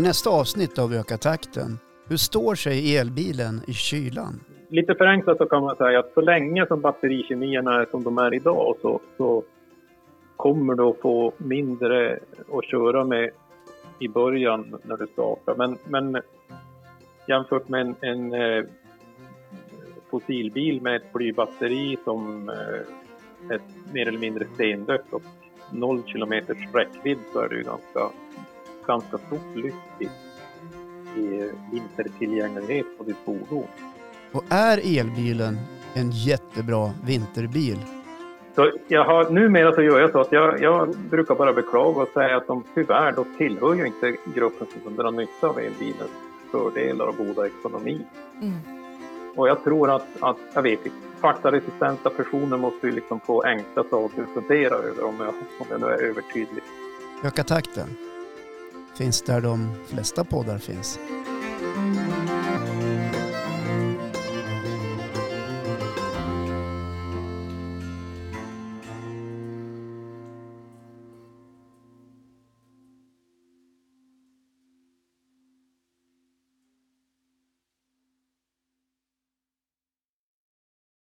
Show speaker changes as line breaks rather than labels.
I nästa avsnitt av Öka takten, hur står sig elbilen i kylan?
Lite förenklat så kan man säga att så länge som batterikemierna är som de är idag så, så kommer du att få mindre att köra med i början när du startar. Men, men jämfört med en, en eh, fossilbil med ett blybatteri som eh, är mer eller mindre stendött och noll kilometers räckvidd så är det ju ganska, ganska stort lyft i, vintertillgänglighet på ditt fordon.
Och är elbilen en jättebra vinterbil?
Så jag har, numera så gör jag så att jag, jag brukar bara beklaga och säga att de tyvärr då tillhör ju inte gruppen som drar nytta av elbilens fördelar och goda ekonomi. Mm. Och jag tror att, att jag vet inte, faktaresistenta personer måste ju liksom få enkla saker att fundera över om jag, om jag nu är övertydlig.
Öka takten finns där de flesta poddar finns.